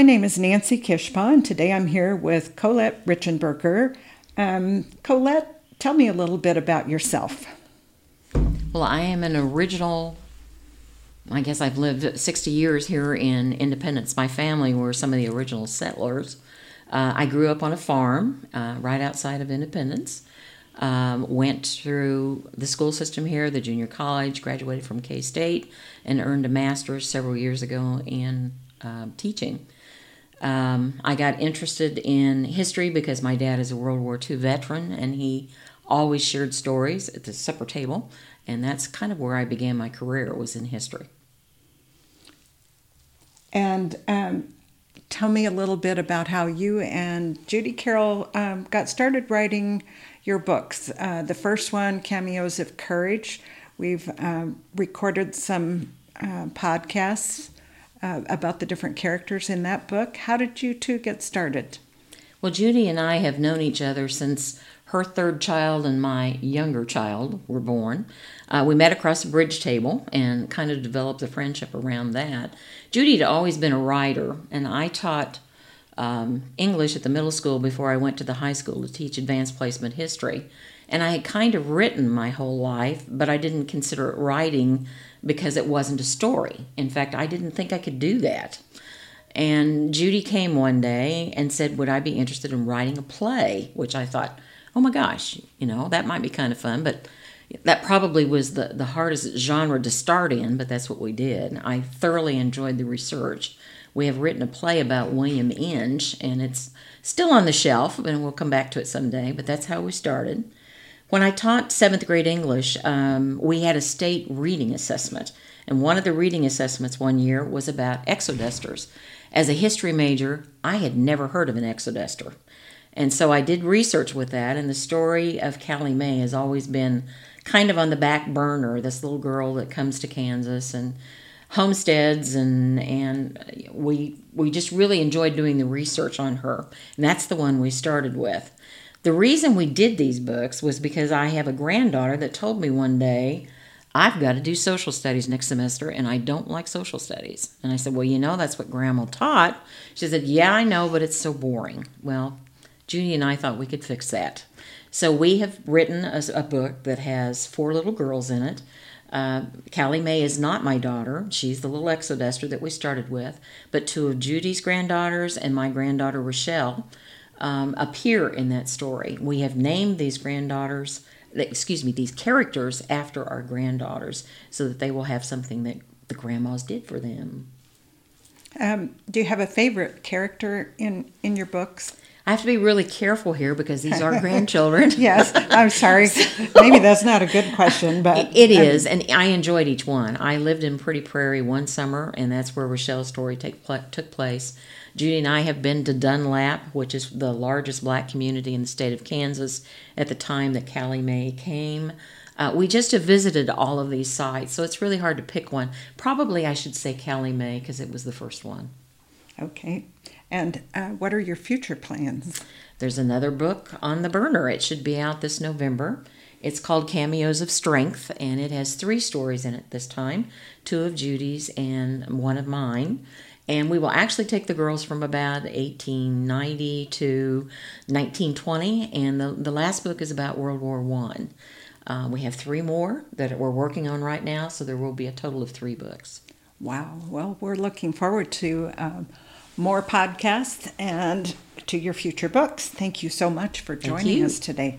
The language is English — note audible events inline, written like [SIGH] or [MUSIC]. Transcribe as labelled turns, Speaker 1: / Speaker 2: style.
Speaker 1: My name is Nancy Kishpa, and today I'm here with Colette Richenberger. Um, Colette, tell me a little bit about yourself.
Speaker 2: Well, I am an original. I guess I've lived 60 years here in Independence. My family were some of the original settlers. Uh, I grew up on a farm uh, right outside of Independence. Um, went through the school system here, the junior college, graduated from K State, and earned a master's several years ago in uh, teaching. Um, I got interested in history because my dad is a World War II veteran and he always shared stories at the supper table, and that's kind of where I began my career was in history.
Speaker 1: And um, tell me a little bit about how you and Judy Carroll um, got started writing your books. Uh, the first one, Cameos of Courage, we've um, recorded some uh, podcasts uh, about the different characters in that book. How did you two get started?
Speaker 2: Well, Judy and I have known each other since her third child and my younger child were born. Uh, we met across a bridge table and kind of developed a friendship around that. Judy had always been a writer, and I taught um, English at the middle school before I went to the high school to teach advanced placement history. And I had kind of written my whole life, but I didn't consider it writing because it wasn't a story. In fact, I didn't think I could do that. And Judy came one day and said, Would I be interested in writing a play? Which I thought, oh my gosh, you know, that might be kind of fun. But that probably was the, the hardest genre to start in, but that's what we did. I thoroughly enjoyed the research. We have written a play about William Inge, and it's still on the shelf, and we'll come back to it someday, but that's how we started. When I taught seventh grade English, um, we had a state reading assessment, and one of the reading assessments one year was about exodusters. As a history major, I had never heard of an exoduster. And so I did research with that, and the story of Callie Mae has always been kind of on the back burner. This little girl that comes to Kansas and homesteads, and and we we just really enjoyed doing the research on her, and that's the one we started with. The reason we did these books was because I have a granddaughter that told me one day, I've got to do social studies next semester and I don't like social studies. And I said, Well, you know, that's what grandma taught. She said, Yeah, I know, but it's so boring. Well, Judy and I thought we could fix that. So we have written a, a book that has four little girls in it. Uh, Callie Mae is not my daughter. She's the little exoduster that we started with. But two of Judy's granddaughters and my granddaughter Rochelle um, appear in that story. We have named these granddaughters, excuse me, these characters after our granddaughters so that they will have something that the grandmas did for them.
Speaker 1: Um, do you have a favorite character in, in your books?
Speaker 2: I have to be really careful here because these are grandchildren. [LAUGHS]
Speaker 1: yes, I'm sorry. [LAUGHS] Maybe that's not a good question, but
Speaker 2: it is, and I enjoyed each one. I lived in Pretty Prairie one summer, and that's where Rochelle's story take, took place. Judy and I have been to Dunlap, which is the largest black community in the state of Kansas at the time that Callie Mae came. Uh, we just have visited all of these sites, so it's really hard to pick one. Probably I should say Callie Mae because it was the first one.
Speaker 1: Okay. And uh, what are your future plans?
Speaker 2: There's another book on the burner. It should be out this November. It's called Cameos of Strength, and it has three stories in it this time two of Judy's and one of mine. And we will actually take the girls from about 1890 to 1920, and the, the last book is about World War One. Uh, we have three more that we're working on right now, so there will be a total of three books.
Speaker 1: Wow. Well, we're looking forward to. Um, more podcasts and to your future books. Thank you so much for joining us today.